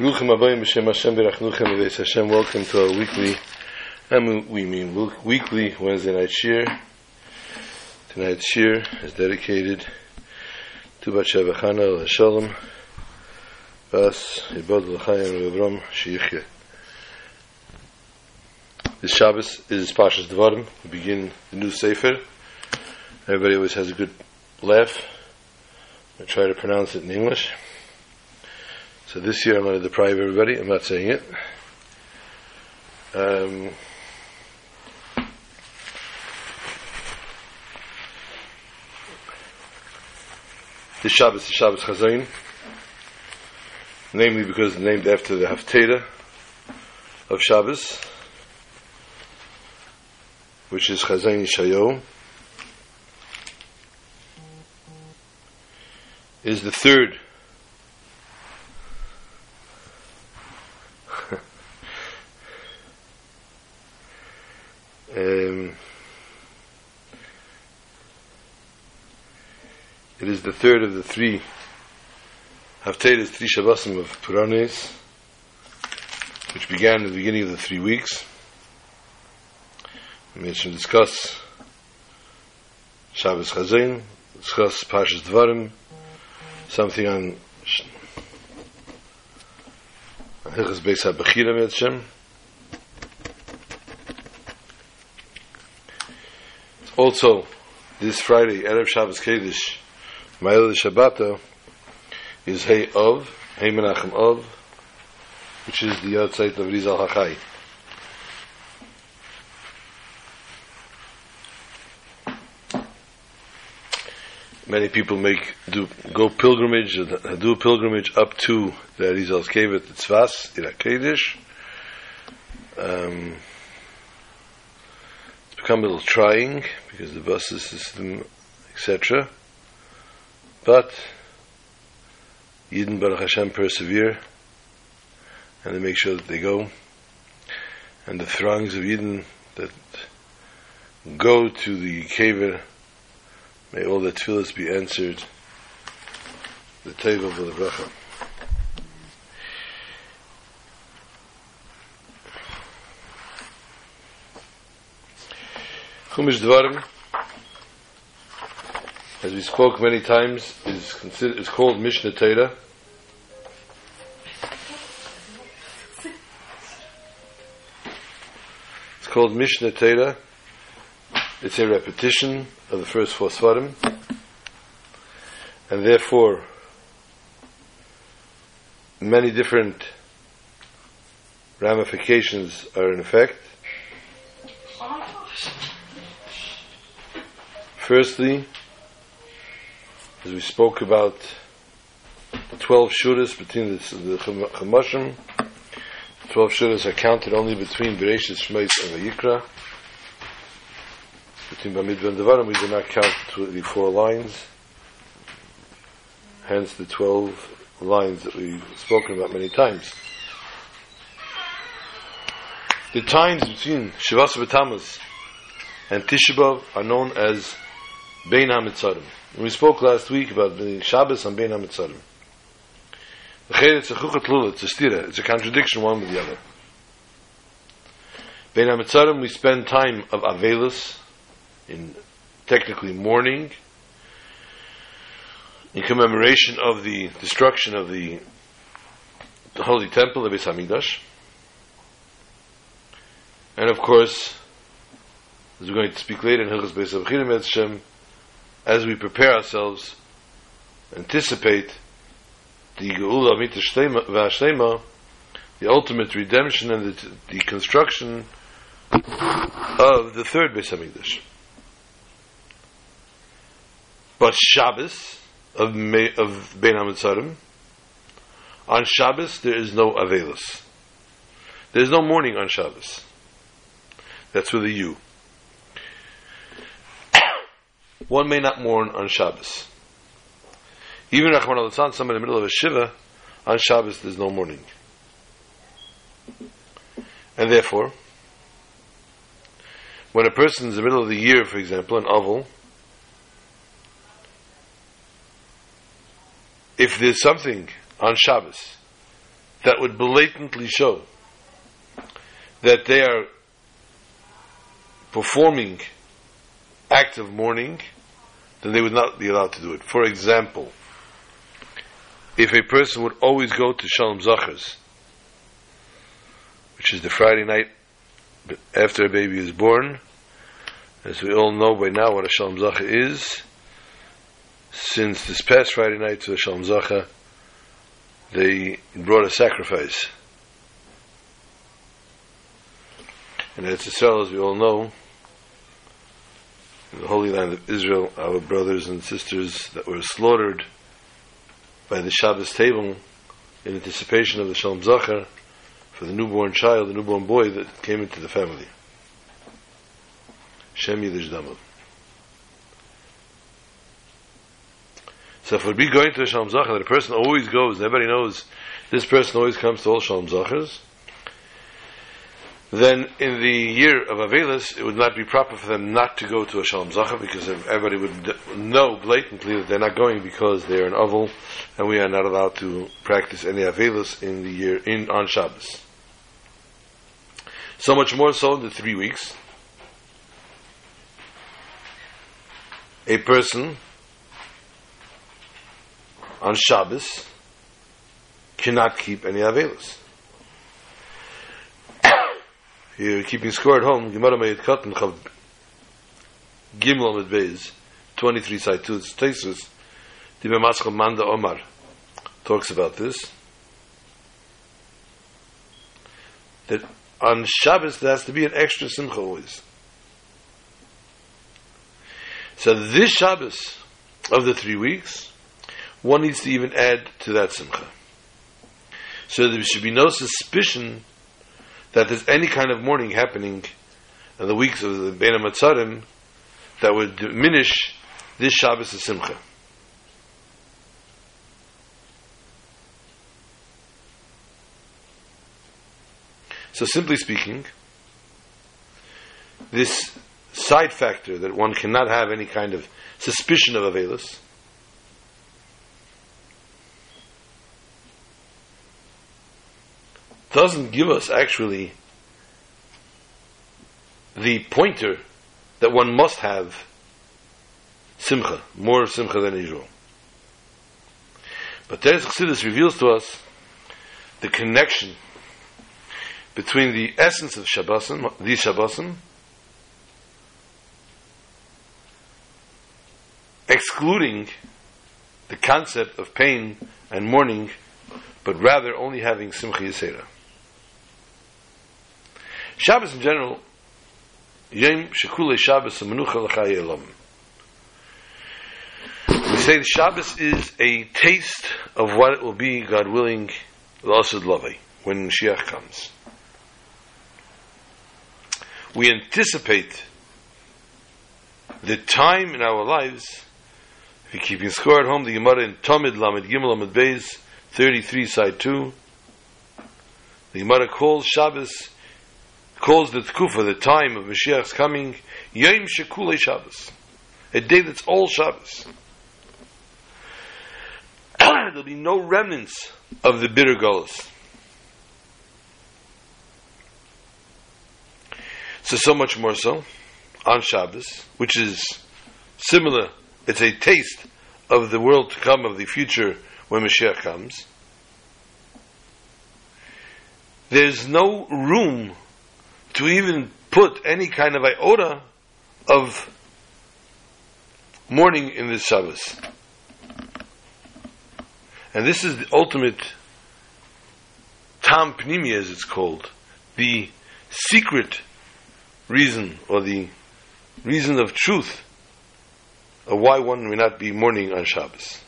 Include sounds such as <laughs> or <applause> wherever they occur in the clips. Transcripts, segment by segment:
Baruchim Abayim B'Shem Hashem Berachnuchem B'Beis Hashem. Welcome to our weekly, and we mean weekly Wednesday night shir. Tonight's shir is dedicated to Bat Chana Shalom Bas Ibad L'Chayim Revram Shiyichya. This Shabbos is Pashas Dvarim. We begin the new Sefer. Everybody always has a good laugh. I try to pronounce it in English. So this year I'm going to deprive everybody. I'm not saying it. Um, this Shabbos is Shabbos Chazayin, namely because it's named after the Haftarah of Shabbos, which is Chazayin Shayo, is the third Um, it is the third of the three Haftarahs, three Shabbosim of Puranes, which began at the beginning of the three weeks. We should discuss Shabbos Chazain, discuss Pashas Dvarim, something on Hilchas Beis HaBechira Metzshem, Also, this Friday, Erev Shabbos Kedish, Ma'il Shabbato, is Hey Of, Hey Menachem Of, which is the outside of Rizal Hachai. Many people make do go pilgrimage, do pilgrimage up to the Rizal's cave at the Tzvas, Irak Um, become a little trying because the bus system, etc. But Yidden Baruch Hashem persevere and they make sure that they go. And the throngs of Yidden that go to the caver, may all their tefillahs be answered. The table of the bracha. Chumash as we spoke many times, is considered is called Mishnah Torah. It's called Mishnah Torah. It's a repetition of the first four Svarim, and therefore many different ramifications are in effect. Firstly, as we spoke about the 12 shuras between the, the Chamashim, 12 shuras are counted only between Bereshit, Shmait, and Vayikra. Between Bamidbar and Devarim, we do not count the four lines. Hence the 12 lines that we've spoken about many times. The times between Shavas B'Tammuz and Tisha are known as Bein HaMitzarim. We spoke last week about the Shabbos and Bein HaMitzarim. It's a chuchat lula, it's a stira, it's a contradiction one with the other. Bein HaMitzarim, we spend time of Avelus, in technically mourning, in commemoration of the destruction of the, the Holy Temple, the Beis HaMikdash. And of course, as we're going to speak later in Hilchas Beis HaBechira as we prepare ourselves, anticipate the Geula V'Ashlema, the ultimate redemption and the, the construction of the third Beis Hamikdash. But Shabbos of of Ben Hamitzarim, on Shabbos there is no Avelus. There is no mourning on Shabbos. That's with a U one may not mourn on Shabbos. Even Rahman al some in the middle of a Shiva, on Shabbos there's no mourning. And therefore, when a person is in the middle of the year, for example, an oval, if there's something on Shabbos that would blatantly show that they are performing acts of mourning, then they would not be allowed to do it. For example, if a person would always go to Shalom Zachars, which is the Friday night after a baby is born, as we all know by now what a Shalom Zacha is, since this past Friday night to the Shalom Zacha, they brought a sacrifice. And it's Israel, as we all know, the Holy Land of Israel, our brothers and sisters that were slaughtered by the Shabbos table in anticipation of the Shalom Zachar for the newborn child, the newborn boy that came into the family. Shem Yiddish Damam. So we'd be going to the Shalom Zachar, a person always goes, everybody knows this person always comes to all Shalom Zachars, then in the year of Avelis, it would not be proper for them not to go to a Shalom Zachar because everybody would know blatantly that they're not going because they're an Oval and we are not allowed to practice any Avelis in the year, in, on Shabbos. So much more so in the three weeks. A person on Shabbos cannot keep any Avelis. You're keeping score at home. Gemara cotton chav gimel with beis twenty three side two. It's Tesis. The Maschal Manda Omar talks about this. That on Shabbos there has to be an extra simcha always. So this Shabbos of the three weeks, one needs to even add to that simcha. So there should be no suspicion that there's any kind of mourning happening in the weeks of the Bein HaMitzarim that would diminish this Shabbos of Simcha. So simply speaking, this side factor that one cannot have any kind of suspicion of Avelis doesn't give us actually the pointer that one must have simcha, more simcha than usual. But Teres Chassidus reveals to us the connection between the essence of Shabbosim, these Shabbosim, excluding the concept of pain and mourning, but rather only having Simcha Yisera. Shabbos in general, Yom Shekule Shabbos Menucha L'Chai Elam. We say the Shabbos is a taste of what it will be, God willing, L'Asad Lavi, when Mashiach comes. We anticipate the time in our lives, if you keep your score at home, the Gemara in Tamid Lamed Gimel Lamed Beis, 33 side 2, the Gemara calls Shabbos calls the Tkufa, the time of Mashiach's coming, Yom Shekulei Shabbos. A day that's all Shabbos. <clears throat> There'll be no remnants of the bitter gullus. So, so much more so on Shabbos, which is similar, it's a taste of the world to come, of the future when Mashiach comes. There's no room to even put any kind of iota of mourning in this Shabbos. And this is the ultimate tam pnimi, as it's called, the secret reason or the reason of truth of why one may not be mourning on Shabbos.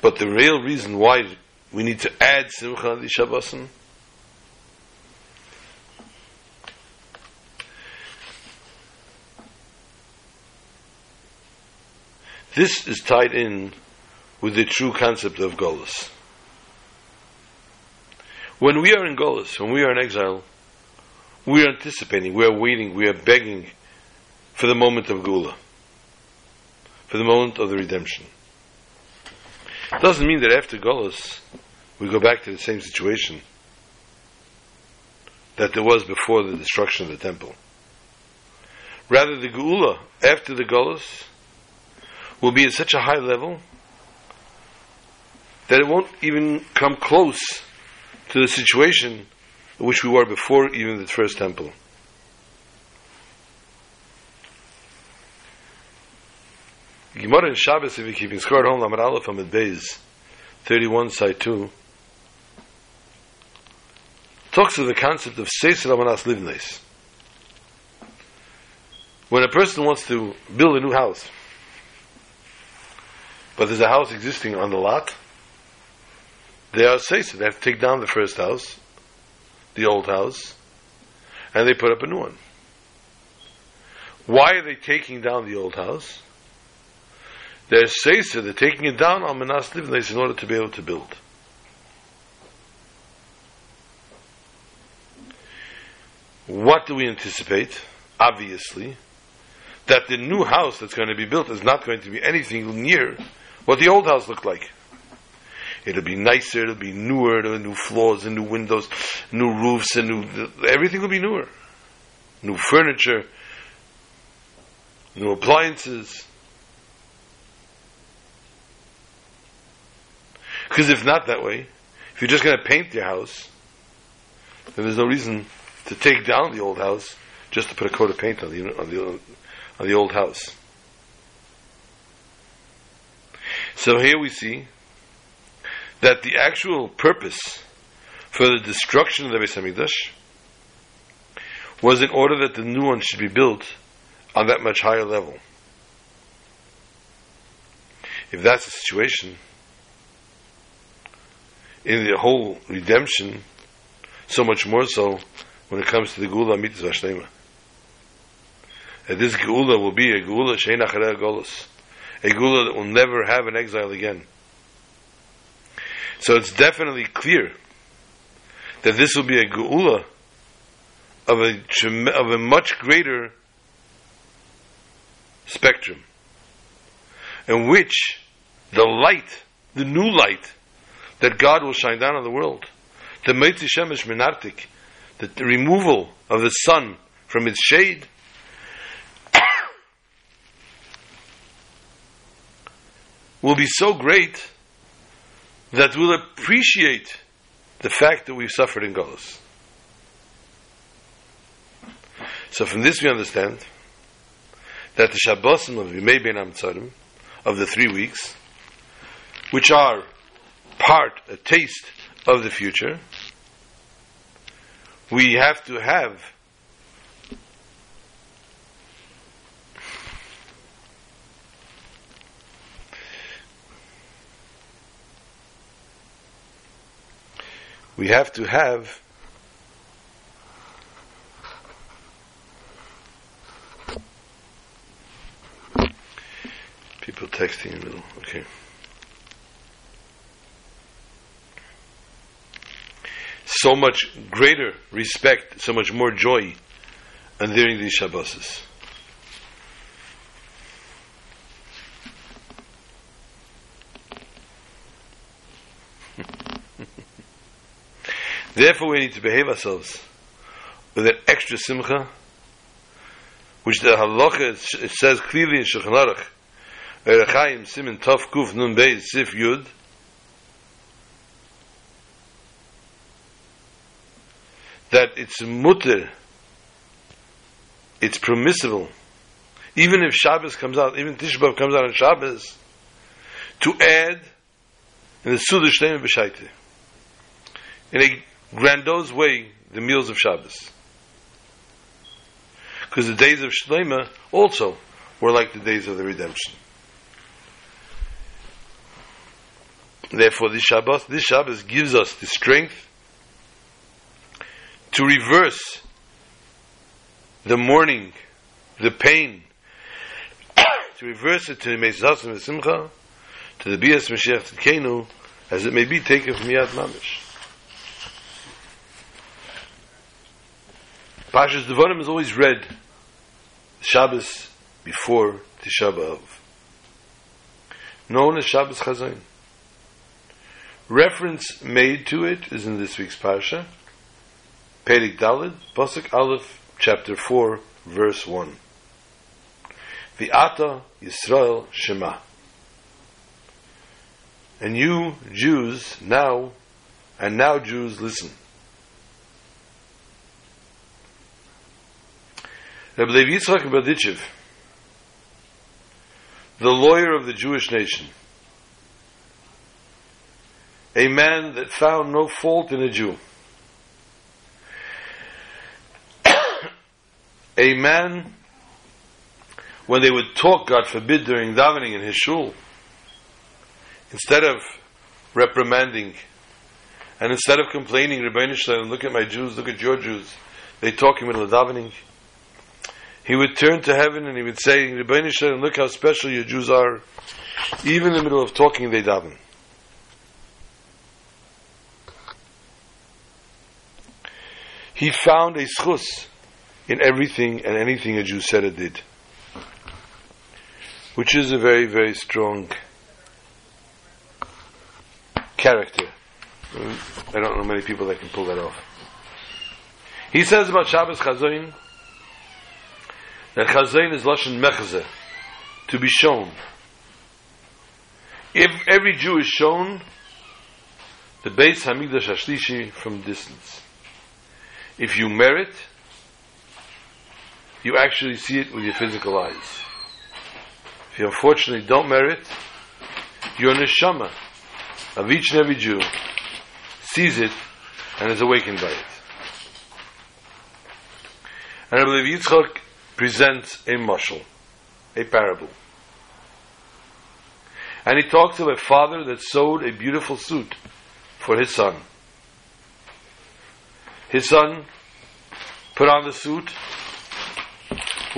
But the real reason why we need to add Simcha the Shabbosim. This is tied in with the true concept of Golas. When we are in Golas, when we are in exile, we are anticipating, we are waiting, we are begging for the moment of Gula, for the moment of the redemption. It doesn't mean that after Golos we go back to the same situation that there was before the destruction of the temple. Rather, the Geula after the Golos will be at such a high level that it won't even come close to the situation in which we were before even the first temple. Gemara in Shabbos, if you're keeping score at home, Lamar Aleph Amid Beis, 31, side 2, talks of the concept of Seisel Amanas Livnes. When a person wants to build a new house, but there's a house existing on the lot, they are Seisel. They have to take down the first house, the old house, and they put up a new one. Why are they taking down the old house? They're Seisel, they're taking it down on Manas Livnes in order to be able to build. What do we anticipate? Obviously, that the new house that's going to be built is not going to be anything near what the old house looked like. It'll be nicer, it'll be newer, there'll be new floors and new windows, new roofs and new, everything will be newer. New furniture, new appliances. Because if not that way, if you're just going to paint your house, then there's no reason to take down the old house just to put a coat of paint on the on the on the old house. So here we see that the actual purpose for the destruction of the Beis Hamikdash was in order that the new one should be built on that much higher level. If that's the situation, in the whole redemption, so much more so when it comes to the Geula Mitzvah Shlema. And this Geula will be a Geula Shein Acharei Golos. A Geula that will never have an exile again. So it's definitely clear that this will be a Geula of a, of a much greater spectrum in which the light, the new light that God will shine down on the world, the Meitzi Shemesh Minartik, the removal of the sun from its shade <coughs> will be so great that we'll appreciate the fact that we've suffered in Golos. So from this we understand that the Shabbosim of Yimei Ben of the three weeks, which are part, a taste of the future, we have to have we have to have people texting in the middle okay so much greater respect, so much more joy and during these Shabbos. <laughs> Therefore, we need to behave ourselves with an extra simcha, which the halacha it says clearly in Shulchan Aruch, Simin Tov Kuf Nun Beis Sif Yud, that it's mutter, it's permissible, even if Shabbos comes out, even Tishbav comes out on Shabbos, to add in the Sudah Shlema B'Shaita, in a grandiose way, the meals of Shabbos. Because the days of Shlema also were like the days of the redemption. Therefore, this Shabbos, this Shabbos gives us the strength to reverse the mourning, the pain, to reverse it to the and Simcha, to the Bias Mashiach Tzidkenu, as it may be taken from Yad Mamish. Pashas Devarim is always read Shabbos before Tisha B'Av, known as Shabbos Chazon. Reference made to it is in this week's parsha, Perik Dalid, Pasuk Aleph, chapter 4, verse 1. The Ata Yisrael Shema. And you, Jews, now, and now, Jews, listen. Rabbi Yitzchak Berditchev, the lawyer of the Jewish nation, a man that found no fault in a Jew, a man when they would talk, God forbid, during davening in his shul, instead of reprimanding and instead of complaining, Rabbi Shalom, look at my Jews, look at your Jews, they talk in the middle of davening he would turn to heaven and he would say, Rebbeinu Shalom, look how special your Jews are. Even in the middle of talking, they daven. He found a schus in everything and anything a Jew said or did, which is a very, very strong character. Mm, I don't know many people that can pull that off. He says about Shabbos Chazoin, that chazain is lashon mechze, to be shown. If every Jew is shown, the Beis Hamikdash Ashlishi from distance. If you merit, you actually see it with your physical eyes. If you unfortunately don't merit, your neshama of each and every Jew sees it and is awakened by it. And I believe Yitzchak presents a mushal, a parable. And he talks of a father that sewed a beautiful suit for his son. His son put on the suit,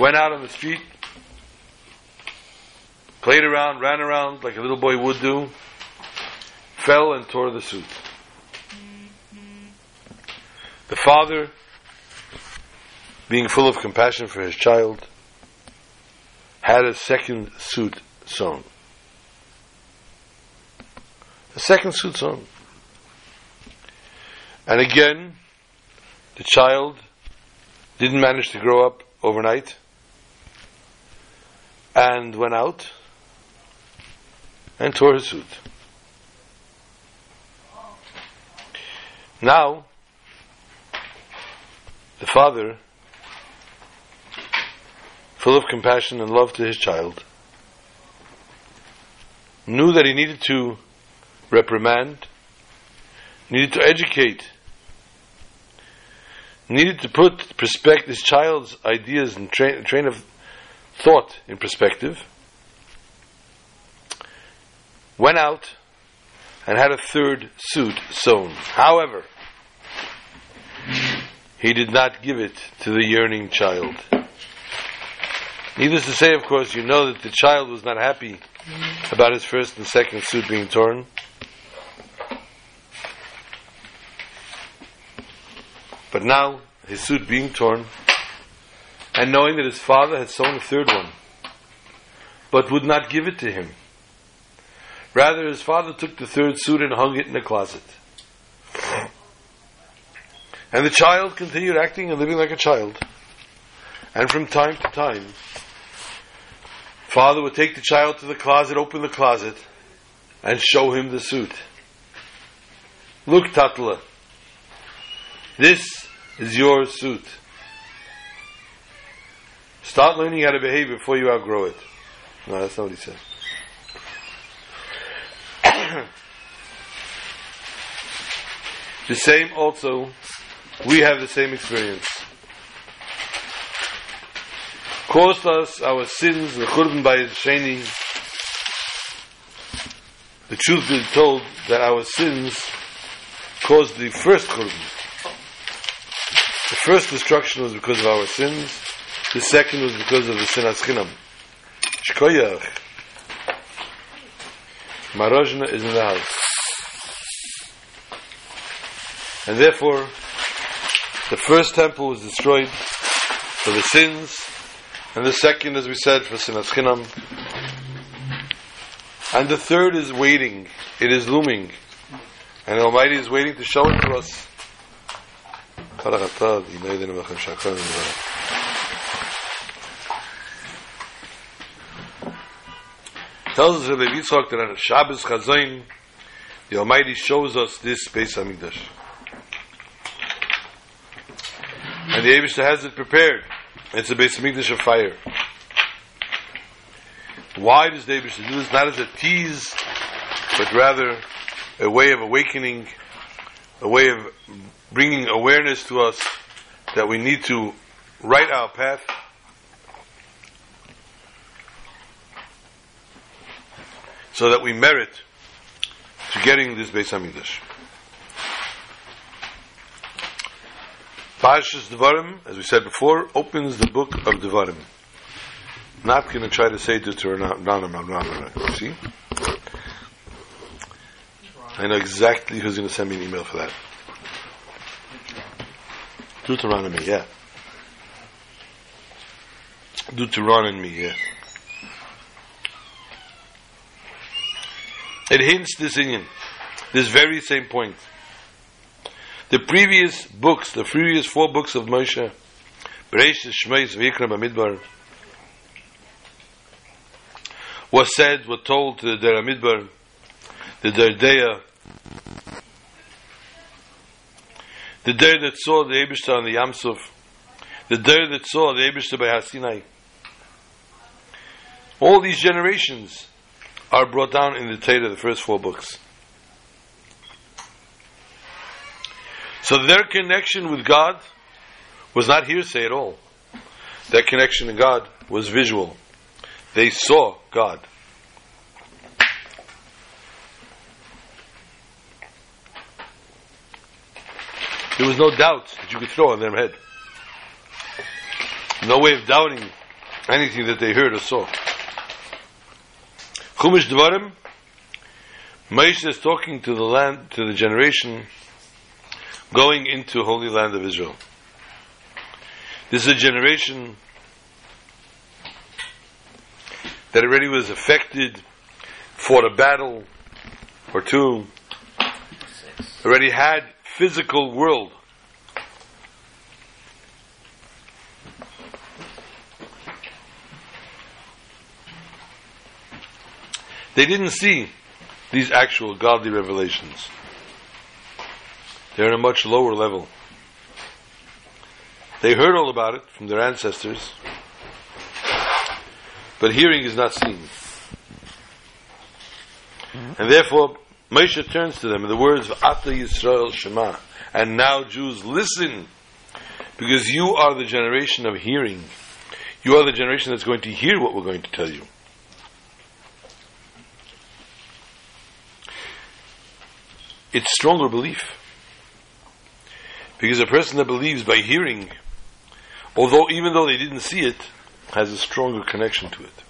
went out on the street, played around, ran around like a little boy would do, fell and tore the suit. The father being full of compassion for his child, had a second suit sewn. A second suit sewn. And again, the child didn't manage to grow up overnight and went out and tore his suit. Now, the father full of compassion and love to his child, knew that he needed to reprimand, needed to educate, needed to put perspective, his child's ideas and train, train of thought in perspective, went out and had a third suit sewn. However, he did not give it to the yearning child. Needless to say, of course, you know that the child was not happy about his first and second suit being torn. But now, his suit being torn, and knowing that his father had sewn a third one, but would not give it to him. Rather, his father took the third suit and hung it in a closet. And the child continued acting and living like a child. And from time to time, father would take the child to the closet, open the closet, and show him the suit. Look, Tatla, this is your suit. Start learning how to behave before you outgrow it. No, that's not what he said. <coughs> the same also, we have the same experience caused us our sins, the churban by Sheni. The truth is told that our sins caused the first churban. The first destruction was because of our sins. The second was because of the sin chinam. Shkoyach. Marozhna is in the house. And therefore, the first temple was destroyed for the sins and the second, as we said, for Sinas Chinam. And the third is waiting. It is looming. And Almighty is waiting to show it to us. Tells us Rabbi Yitzchak that on Shabbos Chazain, the Almighty shows us this Beis Hamikdash. And the Abishta has it prepared. It's a Beis Hamikdash of fire. Why does the Abishta do this? Not as a tease, but rather a way of awakening, a way of bringing awareness to us that we need to right our path so that we merit to getting this Beis Hamikdash. Parshas Devarim, as we said before, opens the book of Devarim. Not going to try to say Deuteronomy. See? I know exactly who's going to send me an email for that. Deuteronomy, yeah. Deuteronomy, yeah. It hints this in this very same point. The previous books, the previous four books of Moshe, Bereshit, Shmeis, Vayikra, Bamidbar, was said, were told to the Der Midbar, the Derdeya, the Der that saw the Ebishter on the Yamsuf, the Der that saw the Ebishter by Hasinai. All these generations are brought down in the Torah, the first four books. So their connection with God was not hearsay at all. Their connection to God was visual. They saw God. There was no doubt that you could throw on their head. No way of doubting anything that they heard or saw. Chumash Dvarim, Moshe is talking to the land, to the generation going into Holy Land of Israel. This is a generation that already was affected, fought a battle or two, already had physical world. They didn't see these actual godly revelations. They're on a much lower level. They heard all about it from their ancestors, but hearing is not seen. And therefore, Moshe turns to them in the words of Ata Yisrael Shema. And now, Jews, listen, because you are the generation of hearing. You are the generation that's going to hear what we're going to tell you. It's stronger belief. Because a person that believes by hearing, although even though they didn't see it, has a stronger connection to it.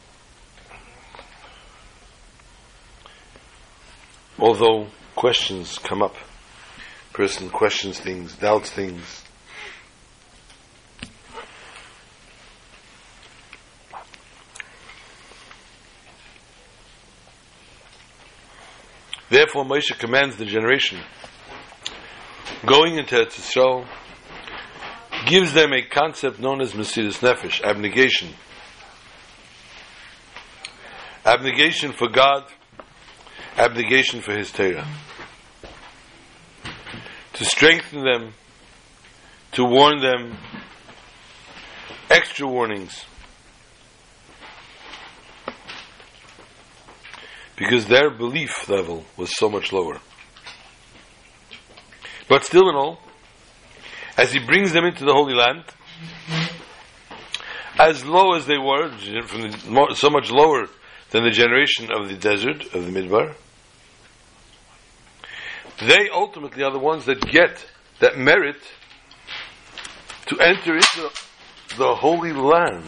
Although questions come up, person questions things, doubts things. Therefore, Moshe commands the generation going into Eretz Yisrael gives them a concept known as Mesiris Nefesh, abnegation. Abnegation for God, abnegation for His Torah. To strengthen them, to warn them, extra warnings. Because their belief level was so much lower. But still in all, as he brings them into the Holy Land, as low as they were, the, so much lower than the generation of the desert, of the Midbar, they ultimately are the ones that get, that merit to enter into the Holy Land.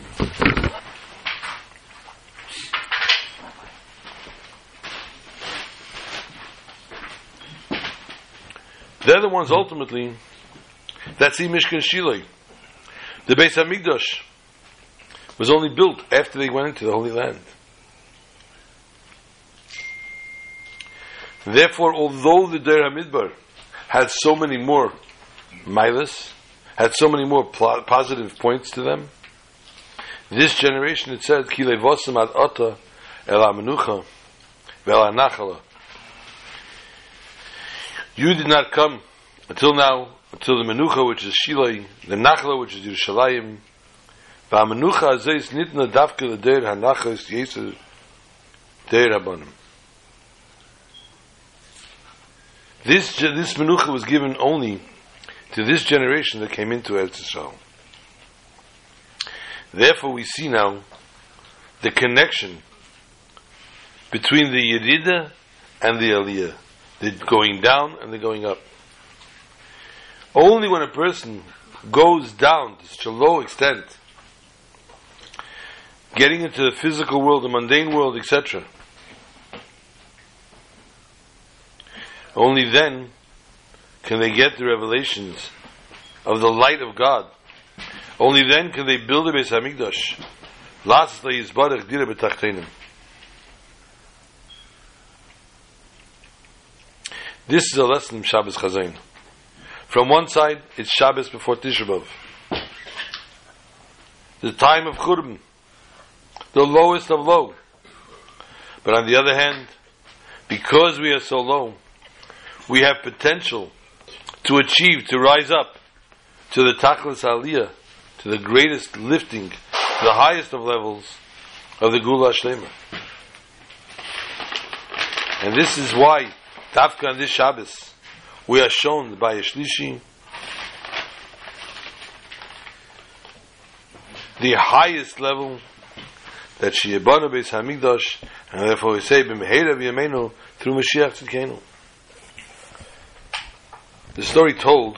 They're the ones ultimately that see Mishkan Shiloi. The Beis Hamikdash was only built after they went into the Holy Land. Therefore, although the Der HaMidbar had so many more milas, had so many more pl- positive points to them, this generation, it said, Ki levosim ad ota el ha-menucha vel ha-nachala. You did not come until now, until the menucha, which is Shilai, the nachla, which is Yerushalayim, azeis nitna davke le der ha-nachas yeser der Rabbanim. This, this menucha was given only to this generation that came into Eretz Yisrael. Therefore, we see now the connection between the Yerida and the Aliyah, the going down and they're going up. Only when a person goes down to such a low extent, getting into the physical world, the mundane world, etc., only then can they get the revelations of the light of God. Only then can they build a Beis Hamikdash. Lastly, Yizbarach Dira B'Tachtenim. This is a lesson in Shabbos Chazain. From one side, it's Shabbos before Tisha B'Av. The time of Churban. The lowest of low. But on the other hand, because we are so low, we have potential to achieve, to rise up to the Tachlis Aliyah, to the greatest lifting, to the highest of levels of the Gula Shlema. And this is why, Tafka on this Shabbos, we are shown by a Shlishi the highest level that Shiyabana Beis Hamikdash, and therefore we say, B'mehera v'yameinu, through Mashiach Tzidkenu. The story told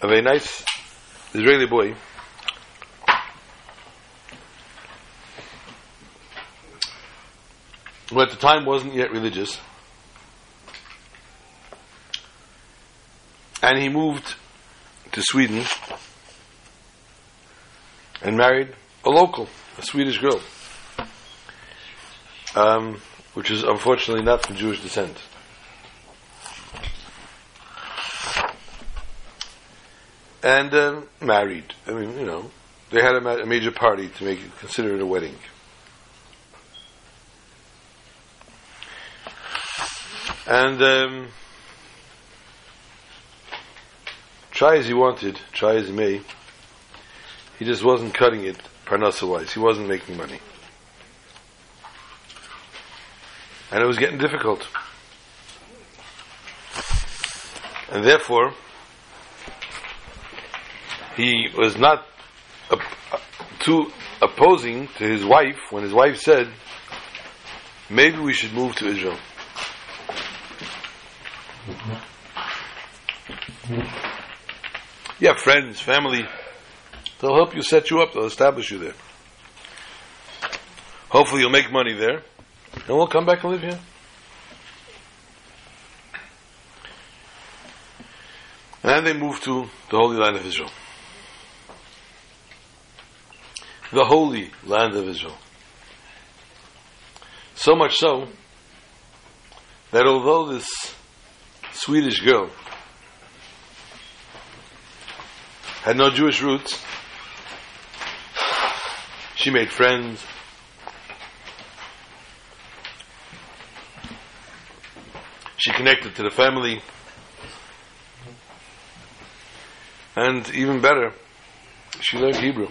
of a nice Israeli boy who at the time wasn't yet religious. And he moved to Sweden and married a local, a Swedish girl, um, which is unfortunately not from Jewish descent. and um, married. I mean, you know, they had a, ma- a major party to make it consider it a wedding. And um, try as he wanted, try as he may, he just wasn't cutting it parnasa wise. He wasn't making money, and it was getting difficult. And therefore, he was not op- too opposing to his wife when his wife said, maybe we should move to Israel. Have friends, family, they'll help you set you up, they'll establish you there. Hopefully you'll make money there, and we'll come back and live here. And they moved to the Holy Land of Israel. The Holy Land of Israel. So much so that although this Swedish girl had no Jewish roots, she made friends. She connected to the family. And even better, she learned Hebrew.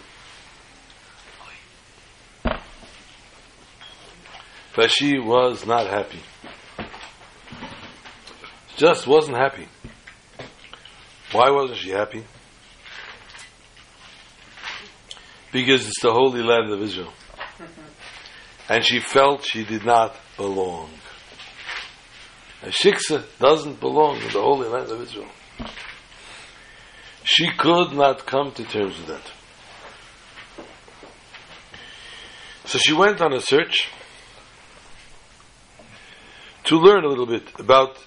But she was not happy. Just wasn't happy. Why wasn't she happy? Because it's the holy land of Israel. <laughs> And she felt she did not belong. A shiksa doesn't belong in the holy land of Israel. She could not come to terms with that. So she went on a search to learn a little bit about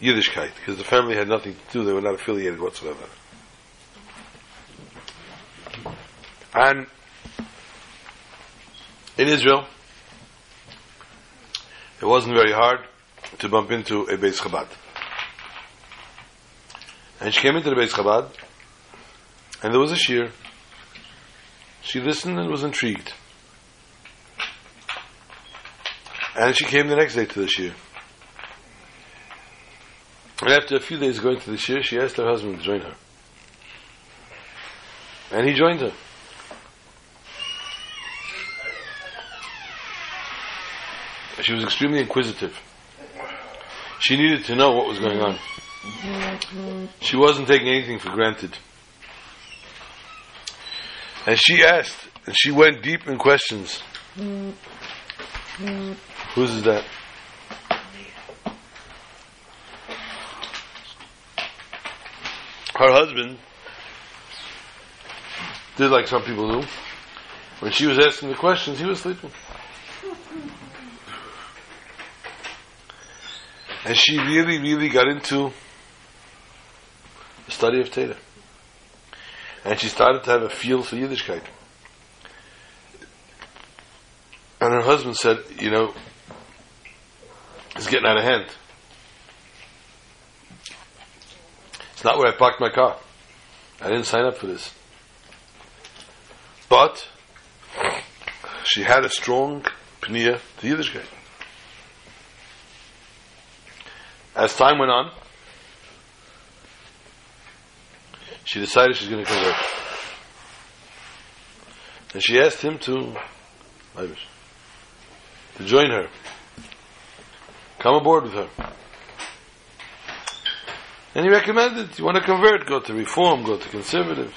Yiddishkeit, because the family had nothing to do, they were not affiliated whatsoever. And in Israel, it wasn't very hard to bump into a Beis Chabad. And she came into the Beis Chabad, and there was a shir. She listened and was intrigued. And she came the next day to the shir. And after a few days going to the shiur, she asked her husband to join her. And he joined her. She was extremely inquisitive. She needed to know what was going on. She wasn't taking anything for granted. And she asked, and she went deep in questions. Whose is that? Her husband did like some people do. When she was asking the questions, he was sleeping. And she really, really got into the study of Torah. And she started to have a feel for Yiddishkeit. And her husband said, you know, it's getting out of hand. It's not where I parked my car. I didn't sign up for this. But she had a strong pnia to Yiddishkeit. As time went on, she decided she's going to convert. And she asked him to, to join her. Come aboard with her. And he recommended, you want to convert, go to reform, go to conservative.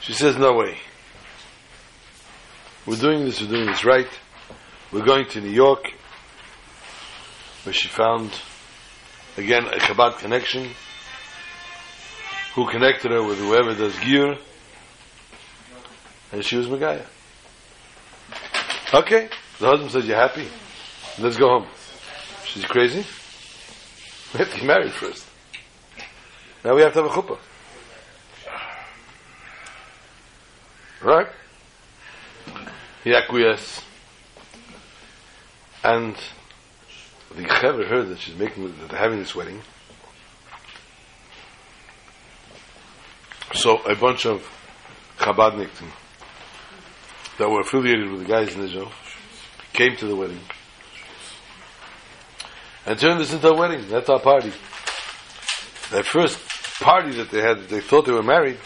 She says, no way. We're doing this, we're doing this right. We're going to New York, where she found again a Chabad connection who connected her with whoever does giyur and she was Megaya. Okay, the husband says, you're happy? Let's go home. She's crazy? We have to get married first. Now we have to have a chuppah. Right? He acquiesced. And the Chaver heard that she's making that they're having this wedding. So a bunch of Chabadniks that were affiliated with the guys in Israel came to the wedding and turned this into a wedding. That's our party. That first party that they had, they thought they were married,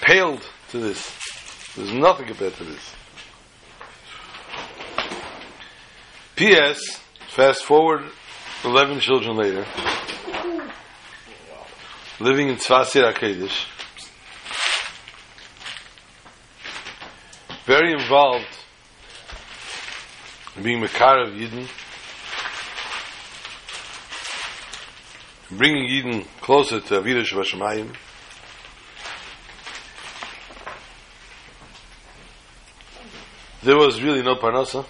paled to this. There's nothing compared to this. P.S. Fast forward 11 children later, living in Tzvasir HaKadosh, very involved in being Makar of Yidden, bringing Eden closer to Avidah Shabashamayim, there was really no parnasa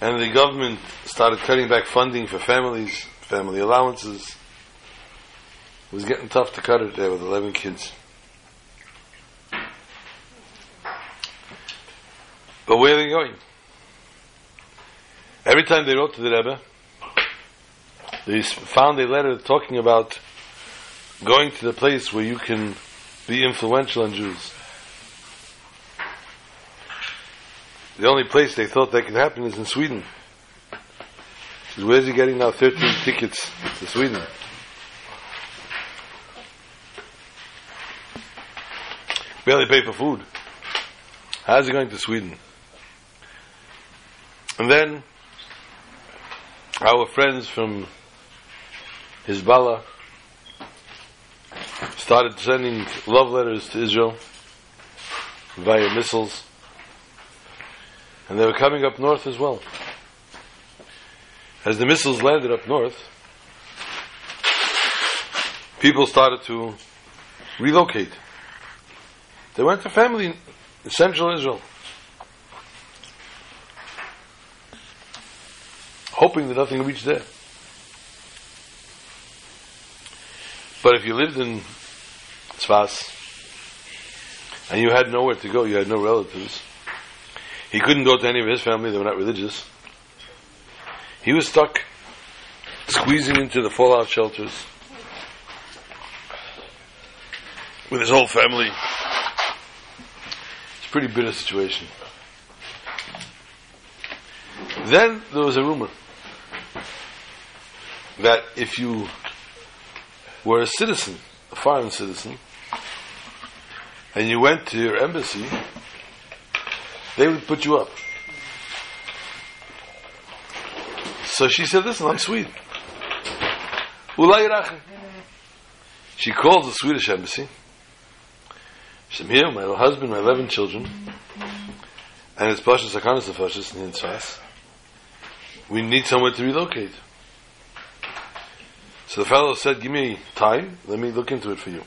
and the government started cutting back funding for families, family allowances. It was getting tough to cut it there with 11 kids. But where are they going? Every time they wrote to the Rebbe, they found a letter talking about going to the place where you can be influential on Jews. The only place they thought that could happen is in Sweden. Says, where's he getting now 13 tickets to Sweden? Barely pay for food. How's he going to Sweden? And then our friends from Hezbollah started sending love letters to Israel via missiles. And they were coming up north as well. As the missiles landed up north, people started to relocate. They went to family in central Israel, hoping that nothing reached there. But if you lived in Tzfas and you had nowhere to go, you had no relatives, He couldn't go to any of his family, they were not religious. He was stuck, squeezing into the fallout shelters with his whole family. It's a pretty bitter situation. Then there was a rumor that if you were a citizen, a foreign citizen, and you went to your embassy, they would put you up. So she said, listen, I'm Swede. She called the Swedish embassy. She said, here, my husband, my 11 children, and it's Pashas Akanas Pashas in Hinsvas. We need somewhere to relocate. So the fellow said, give me time, let me look into it for you.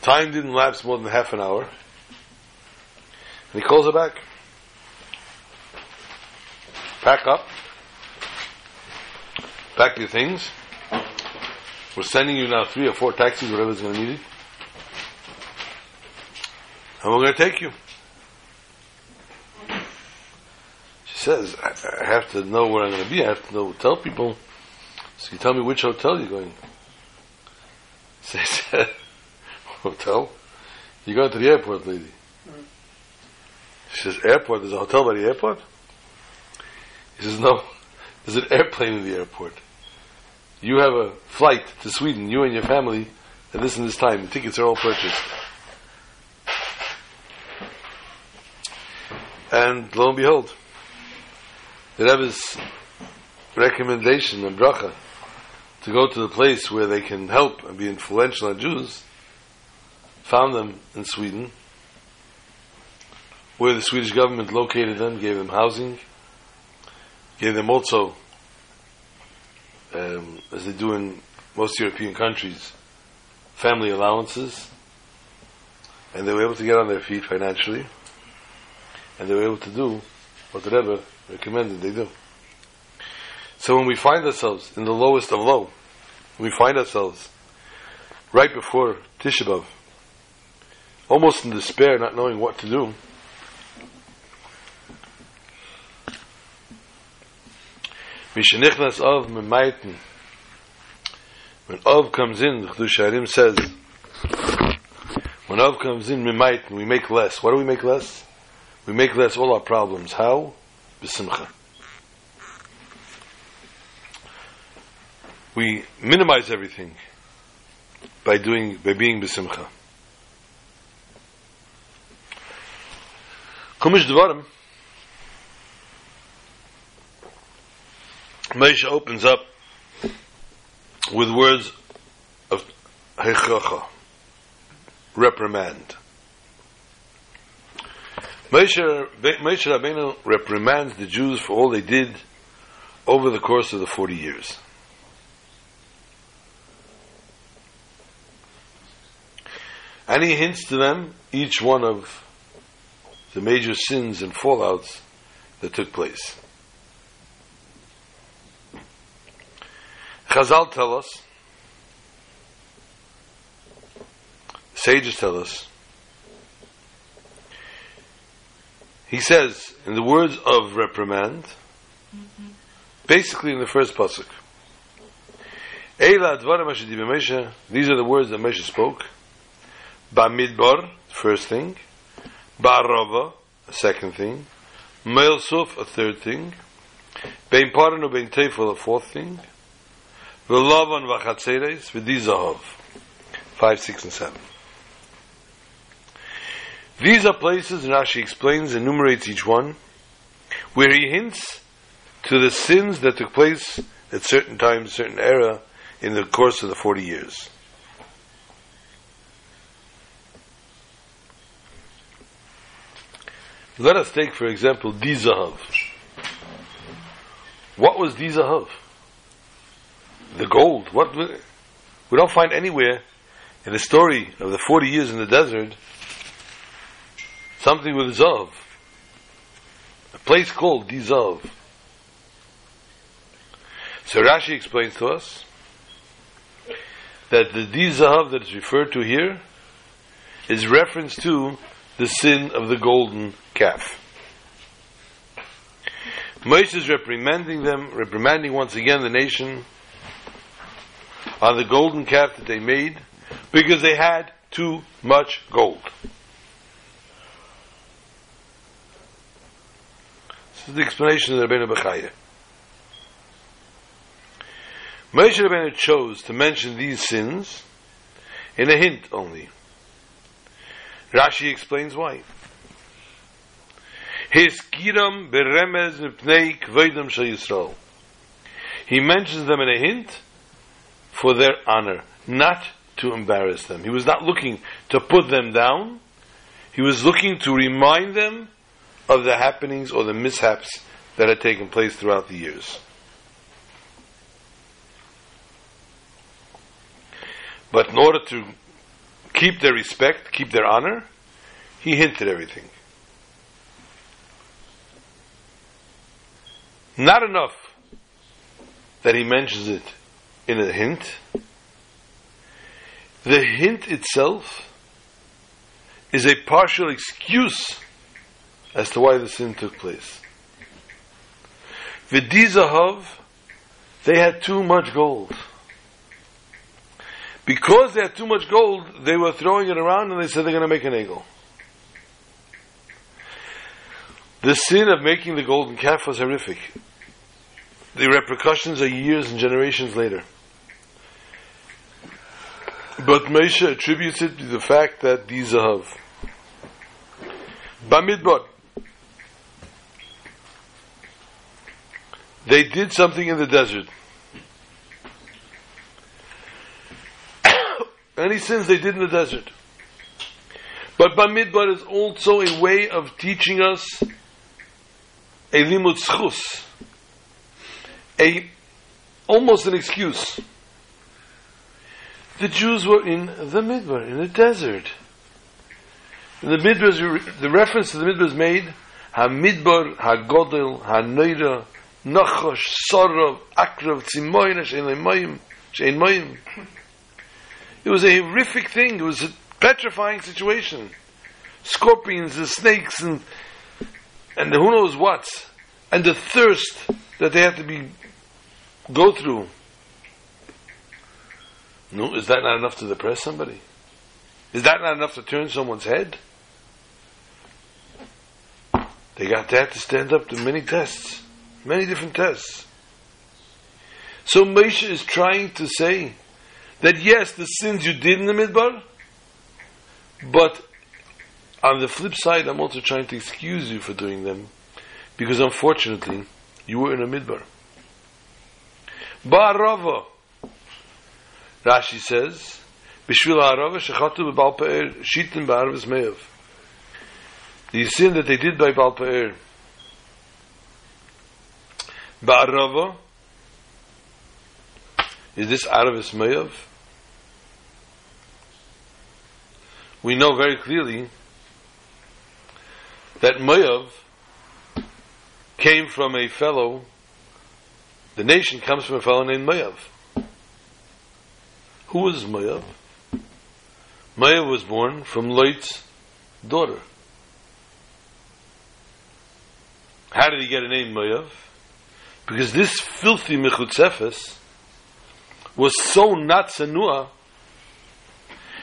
Time didn't lapse more than half an hour. And he calls her back. Pack up. Pack your things. We're sending you now three or four taxis, whatever's going to need it. And we're going to take you. She says, I, I have to know where I'm going to be. I have to know, tell people. So you tell me which hotel you're going. <laughs> She said, hotel? You go to the airport, lady. She says, airport? There's a hotel by the airport? He says, no. There's an airplane in the airport. You have a flight to Sweden, you and your family, at this and this time. The tickets are all purchased. And lo and behold, the Rebbe's recommendation and bracha to go to the place where they can help and be influential on Jews, found them in Sweden, where the Swedish government located them, gave them housing, gave them also, um, as they do in most European countries, family allowances, and they were able to get on their feet financially, and they were able to do what the Rebbe recommended they do. So when we find ourselves in the lowest of low, we find ourselves right before Tisha B'Av, almost in despair, not knowing what to do, Mishenichnas of Memaiten. When Ov comes in, Chdush says, when Ov comes in, Memaiten, we make less. What do we make less? We make less all our problems. How? B'simcha. We minimize everything by doing, by being b'simcha. Kumish Dvarim, Moshe opens up with words of hechacha, reprimand. Moshe, Moshe Rabbeinu reprimands the Jews for all they did over the course of the 40 years. And he hints to them each one of the major sins and fallouts that took place. Chazal tell us, sages tell us, he says, in the words of reprimand, mm-hmm. basically in the first pasuk, these are the words that Moshe spoke. Bamidbar, first thing. Ba'arava, a second thing. Meilsuf, a third thing. Bein Paranu, Bein Teifel, a fourth thing. V'lavan v'chatzeres v'dizahov. Five, six, and seven. These are places, and Rashi explains, and enumerates each one, where he hints to the sins that took place at certain times, certain era, in the course of the 40 years. Let us take, for example, Dizahav. What was Dizahav? the gold. What we don't find anywhere in the story of the 40 years in the desert something with Zav. A place called Dizav. So Rashi explains to us that the Dizav that is referred to here is reference to the sin of the golden calf. Moses reprimanding them, reprimanding once again the nation on the golden calf that they made because they had too much gold. This is the explanation of the Rabbeinu Bechaya. Moshe Rabbeinu chose to mention these sins in a hint only. Rashi explains why. His kiram beremez Yisrael. He mentions them in a hint for their honor, not to embarrass them. He was not looking to put them down. He was looking to remind them of the happenings or the mishaps that had taken place throughout the years. But in order to keep their respect, keep their honor, he hinted everything. Not enough that he mentions it in a hint. The hint itself is a partial excuse as to why the sin took place. Vidizahav, they had too much gold. Because they had too much gold, they were throwing it around and they said they're going to make an eagle. The sin of making the golden calf was horrific. The repercussions are years and generations later. But Moshe attributes it to the fact that these are Bamidbar. They did something in the desert. Any sins they did in the desert. But Bamidbar is also a way of teaching us a limud schus, a almost an excuse. The Jews were in the Midbar, in the desert. In the Midbar, the reference to the Midbar is made Ha-Midbar, Ha-Godel, Ha-Neira, Nachosh, Sorov, Akrav, Tzimoyna, Shein Mayim. It was a horrific thing. It was a petrifying situation. Scorpions and snakes and and who knows what, and the thirst that they had to be go through. No, is that not enough to depress somebody? Is that not enough to turn someone's head? They got that to stand up to many tests, many different tests. So Moshe is trying to say that yes, the sins you did in the midbar, but on the flip side, I'm also trying to excuse you for doing them, because unfortunately, you were in a midbar. Ba'arava, Rashi says, Bishvil ha'arava shechatu b'bal pa'er shitin ba'arvis me'av. The sin that they did by Baal Pa'er. Ba'arava, is this Arvis Me'av? We know very clearly that Moav came from a fellow, the nation comes from a fellow named Moav. Who was Moav? Moav was born from Lot's daughter. How did he get a name Moav? Because this filthy Mechutzefes was so not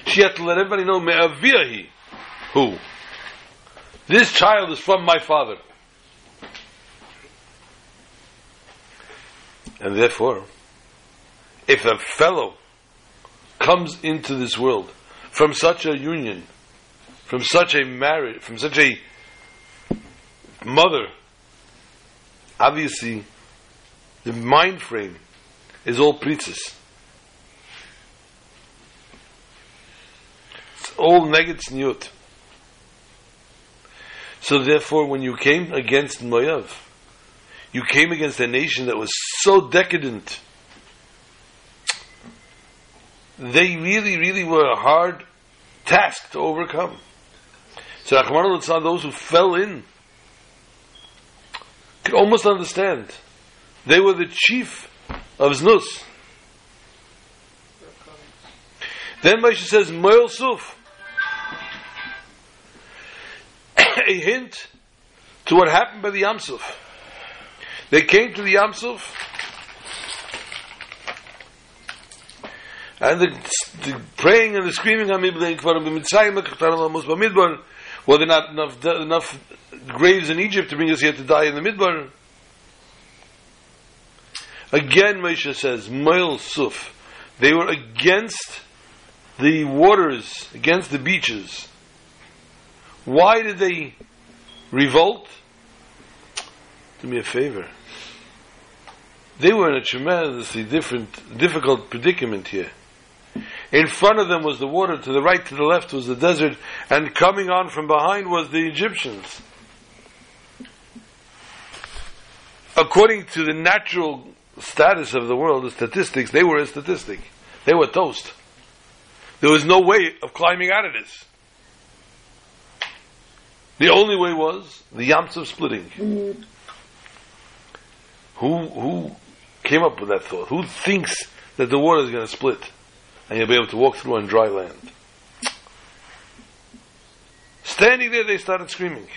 she had to let everybody know Me'aviahi. Who? This child is from my father. And therefore, if a fellow comes into this world from such a union, from such a marriage, from such a mother, obviously the mind frame is all pritzes. All negats niyut. So therefore, when you came against Moav, you came against a nation that was so decadent. They really, really were a hard task to overcome. So Rahman those who fell in could almost understand. They were the chief of Znus. Then Moshe says, Moel Suf. A hint to what happened by the Yamsuf. They came to the Yamsuf, and the, the praying and the screaming well, there not enough, enough graves in Egypt to bring us here to die in the Midbar. Again, Moshe says, Moil Suf. They were against the waters, against the beaches. Why did they revolt? Do me a favor. They were in a tremendously different, difficult predicament here. In front of them was the water, to the right, to the left was the desert, and coming on from behind was the Egyptians. According to the natural status of the world, the statistics, they were a statistic. They were toast. There was no way of climbing out of this. The only way was the Yamsuf splitting. Mm-hmm. Who who came up with that thought? Who thinks that the water is going to split and you'll be able to walk through on dry land? Standing there, they started screaming.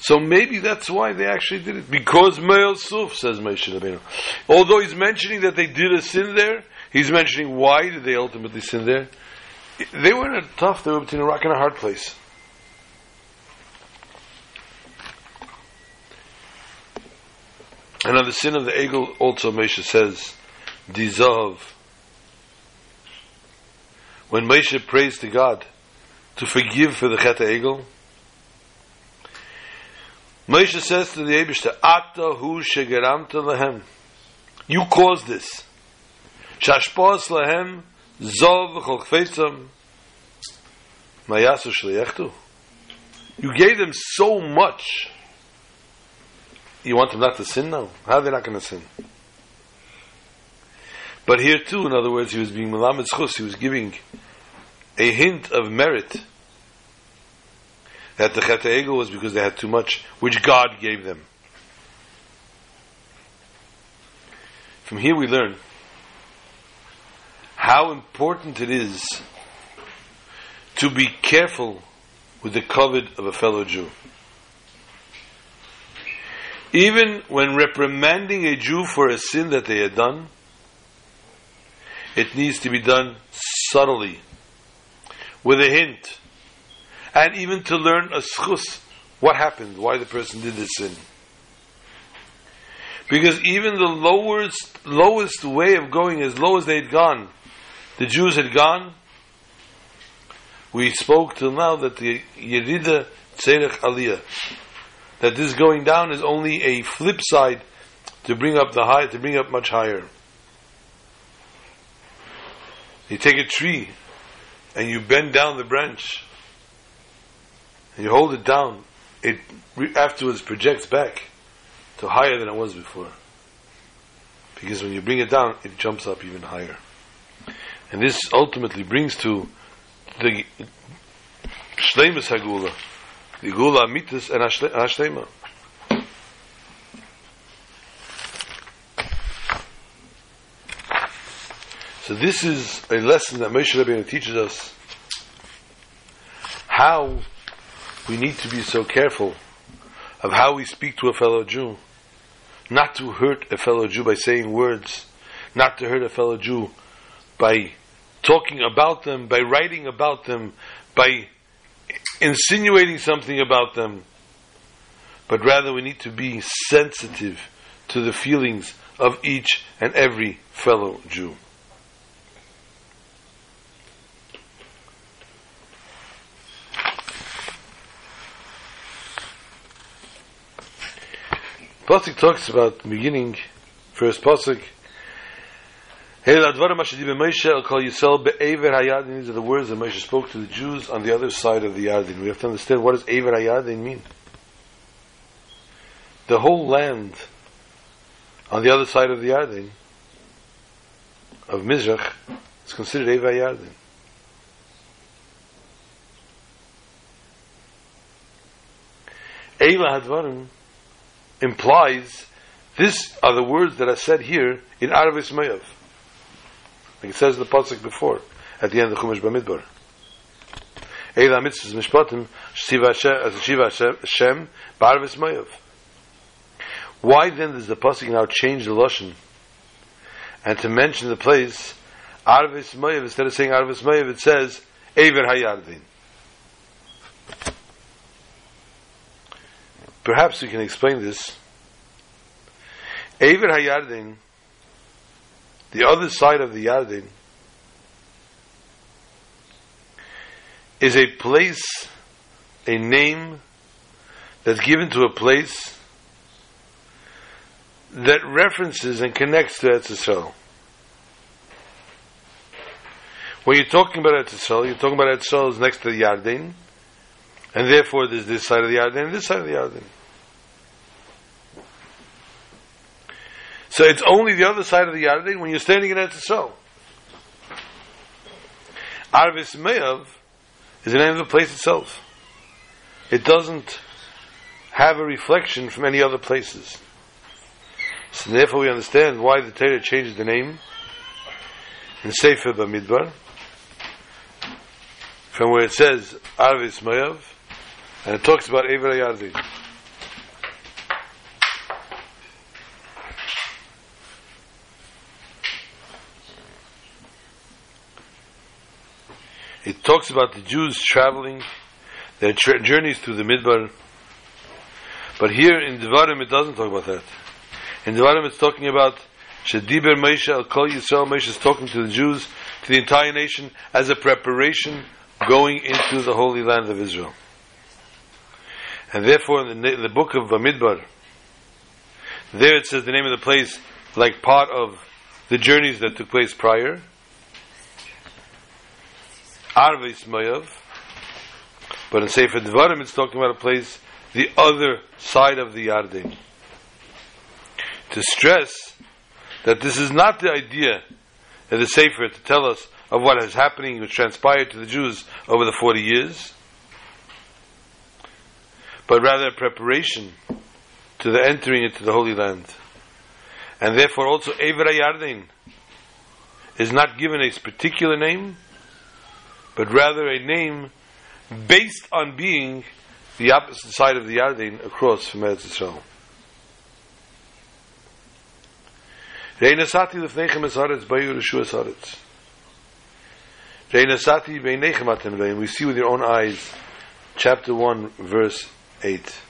So maybe that's why they actually did it. Because Me'el Suf, says Moshe Rabbeinu. Although he's mentioning that they did a sin there, he's mentioning why did they ultimately sin there. They were in a tough, they were between a rock and a hard place. And on the sin of the Egel, also Moshe says, dissolve. When Moshe prays to God to forgive for the Chet Egel, Moshe says to the Abishta, Ata hu shegeramta lehem. You caused this. Shashpos lehem zov v'chol chfetzam mayasu shliechtu. You gave them so much. You want them not to sin now? How are they not going to sin? But here too, in other words, he was being melamed chus. He was giving a hint of merit that the Chet Egel was because they had too much, which God gave them. From here we learn how important it is to be careful with the covet of a fellow Jew. Even when reprimanding a Jew for a sin that they had done, it needs to be done subtly, with a hint and even to learn a schus, what happened, why the person did this sin. Because even the lowest, lowest way of going, as low as they had gone, the Jews had gone, we spoke till now that the Yerida Tzerech Aliyah, that this going down is only a flip side to bring up the high, to bring up much higher. You take a tree and you bend down the branch and you hold it down, it afterwards projects back to higher than it was before. Because when you bring it down, it jumps up even higher. And this ultimately brings to the Shleimus Hagula, the Gula and Hashlema. So this is a lesson that Moshe Rabbeinu teaches us how we need to be so careful of how we speak to a fellow Jew. Not to hurt a fellow Jew by saying words, not to hurt a fellow Jew by talking about them, by writing about them, by insinuating something about them. But rather, we need to be sensitive to the feelings of each and every fellow Jew. Pasuk talks about beginning, first Pasuk. These are the words that Moshe spoke to the Jews on the other side of the Yardin. We have to understand what does Ever hayadin mean. The whole land on the other side of the Yardin, of Mizrach, is considered Ever hayadin. Eila Hadvarim implies these are the words that are said here in Aravis Mayav. Like it says in the pasuk before, at the end of Chumash Bamidbar. Eila mitzvahs mishpatim, shiva Hashem, barvis. Why then does the pasuk now change the lashon and to mention the place arvis mayav instead of saying arvis mayav it says Ever Hayardin. Perhaps we can explain this. Ever Hayardin, the other side of the Yardin, is a place, a name that's given to a place that references and connects to Eretz. When you're talking about Eretz you're talking about Eretz is next to the Yarden, and therefore there's this side of the Yarden and this side of the Yarden. So it's only the other side of the Yarden when you're standing in Eretz Yisrael. Arvis Meyav is the name of the place itself. It doesn't have a reflection from any other places. So therefore we understand why the Torah changes the name in Sefer Bamidbar from where it says Arvis Mayav and it talks about Ever Yardin. It talks about the Jews traveling their tra- journeys through the Midbar. But here in Devarim it doesn't talk about that. In Devarim it's talking about Shadiber Moshe Al Kol Yisrael. Moshe is talking to the Jews, to the entire nation, as a preparation going into the Holy Land of Israel. And therefore, in the, in the book of Bamidbar, there it says the name of the place like part of the journeys that took place prior. Arvis Mayav. But in Sefer Devarim, it's talking about a place, the other side of the Yarden. To stress that this is not the idea of the Sefer to tell us of what is happening, which transpired to the Jews over the 40 years, but rather preparation to the entering into the Holy Land. And therefore also Evra Yarden is not given a particular name, but rather a name based on being the opposite side of the Yarden across from Eretz Yisrael. Reinasati lefnechem es bayu reshu es. Reinasati beinechem atem. We see with your own eyes, chapter 1, verse 8.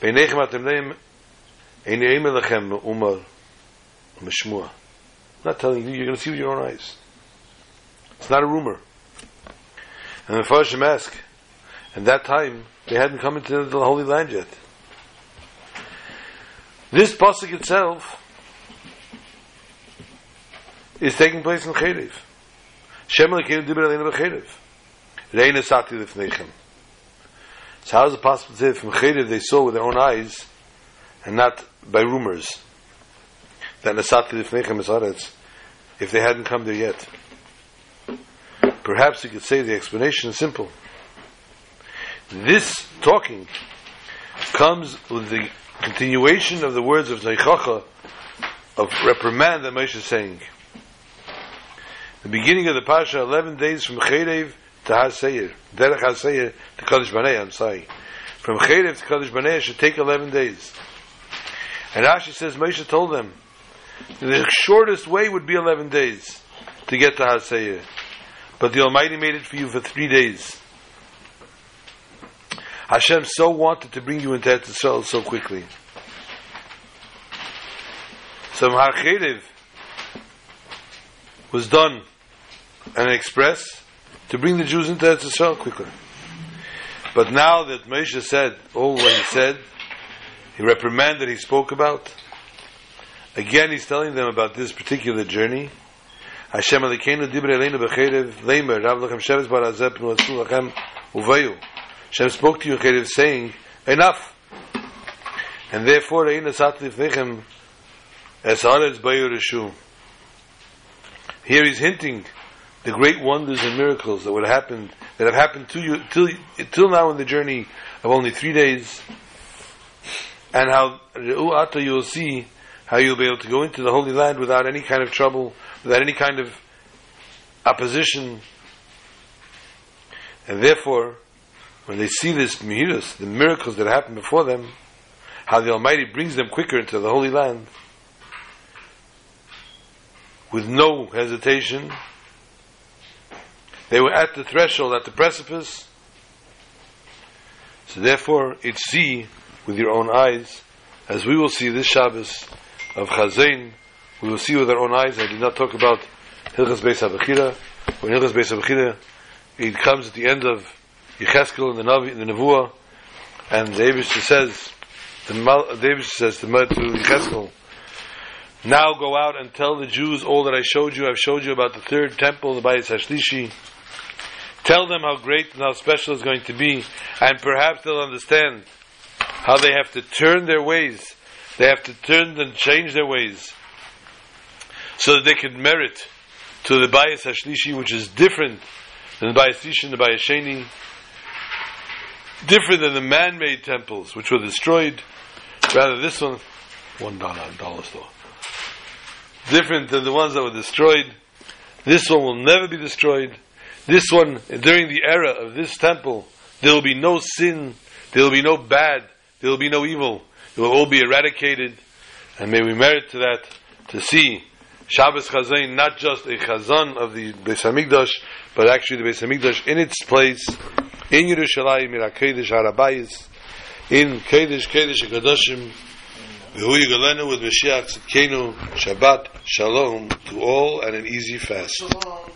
Beinechem atem elechem umar meshmua. not telling you, you're going to see with your own eyes. It's not a rumor. And the Farshim ask, at that time, they hadn't come into the Holy Land yet. This pasuk itself is taking place in Cherev. Shem Elokeinu Diber Aleinu B'Cherev. Reina Sati Lifneichem. So how is it possible to say from Cherev they saw with their own eyes and not by rumors that Nasati Lifneichem is Haaretz if they hadn't come there yet? Perhaps you could say the explanation is simple. This talking comes with the continuation of the words of Zeichacha of reprimand that Moshe is saying. The beginning of the Pasha, 11 days from Cherev to Haseir, Derech Haseir to Kadesh Barnea, I'm sorry. From Cherev to Kadesh Barnea should take 11 days. And Rashi says Moshe told them the shortest way would be 11 days to get to Haseir. But the Almighty made it for you for three days. Hashem so wanted to bring you into Eretz Yisrael so quickly. So Har was done and express to bring the Jews into Eretz Yisrael quicker. But now that Moshe said all what he said, he reprimanded, he spoke about, again he's telling them about this particular journey, Hashem Elokeinu dibre aleinu b'cherev leimer rav lachem sheves bar hazeh pnu asu lachem uvayu. Hashem spoke to you in cherev saying, enough. And therefore, ein asat lifnechem es haaretz bayu. Here he's hinting the great wonders and miracles that would happen, that have happened to you till, till now in the journey of only three days. And how, Ata, you'll see how you'll be able to go into the Holy Land without any kind of trouble, without any kind of opposition. And therefore, when they see this mihirus, the miracles that happen before them, how the Almighty brings them quicker into the Holy Land, with no hesitation, they were at the threshold, at the precipice. So therefore, it's see with your own eyes, as we will see this Shabbos of Chazain, we will see with our own eyes. I did not talk about Hilchas Beis HaBechira. When Hilchas Beis HaBechira, it comes at the end of Yecheskel and the Navi, the Nevuah, and David says, the Mal, David says to, to Yecheskel, now go out and tell the Jews all that I showed you. I've showed you about the third temple, the Bayis Hashlishi. Tell them how great and how special it's going to be, and perhaps they'll understand how they have to turn their ways. They have to turn and change their ways so that they could merit to the Bayis Hashlishi, which is different than the Bayis Tish and the Bayis Sheni, different than the man-made temples which were destroyed. Rather, this one, one dollar, dollar store, different than the ones that were destroyed. This one will never be destroyed. This one, during the era of this temple, there will be no sin, there will be no bad, there will be no evil. It will all be eradicated, and may we merit to that to see Shabbos Chazain not just a Chazan of the Beis Hamikdash, but actually the Beis Hamikdash in its place in Yerushalayim, in Hakedesh Harabayis, in Kedesh Kedesh Kadoshim, V'hu Yigalenu with Mashiach Tzidkenu, Shabbat Shalom to all and an easy fast.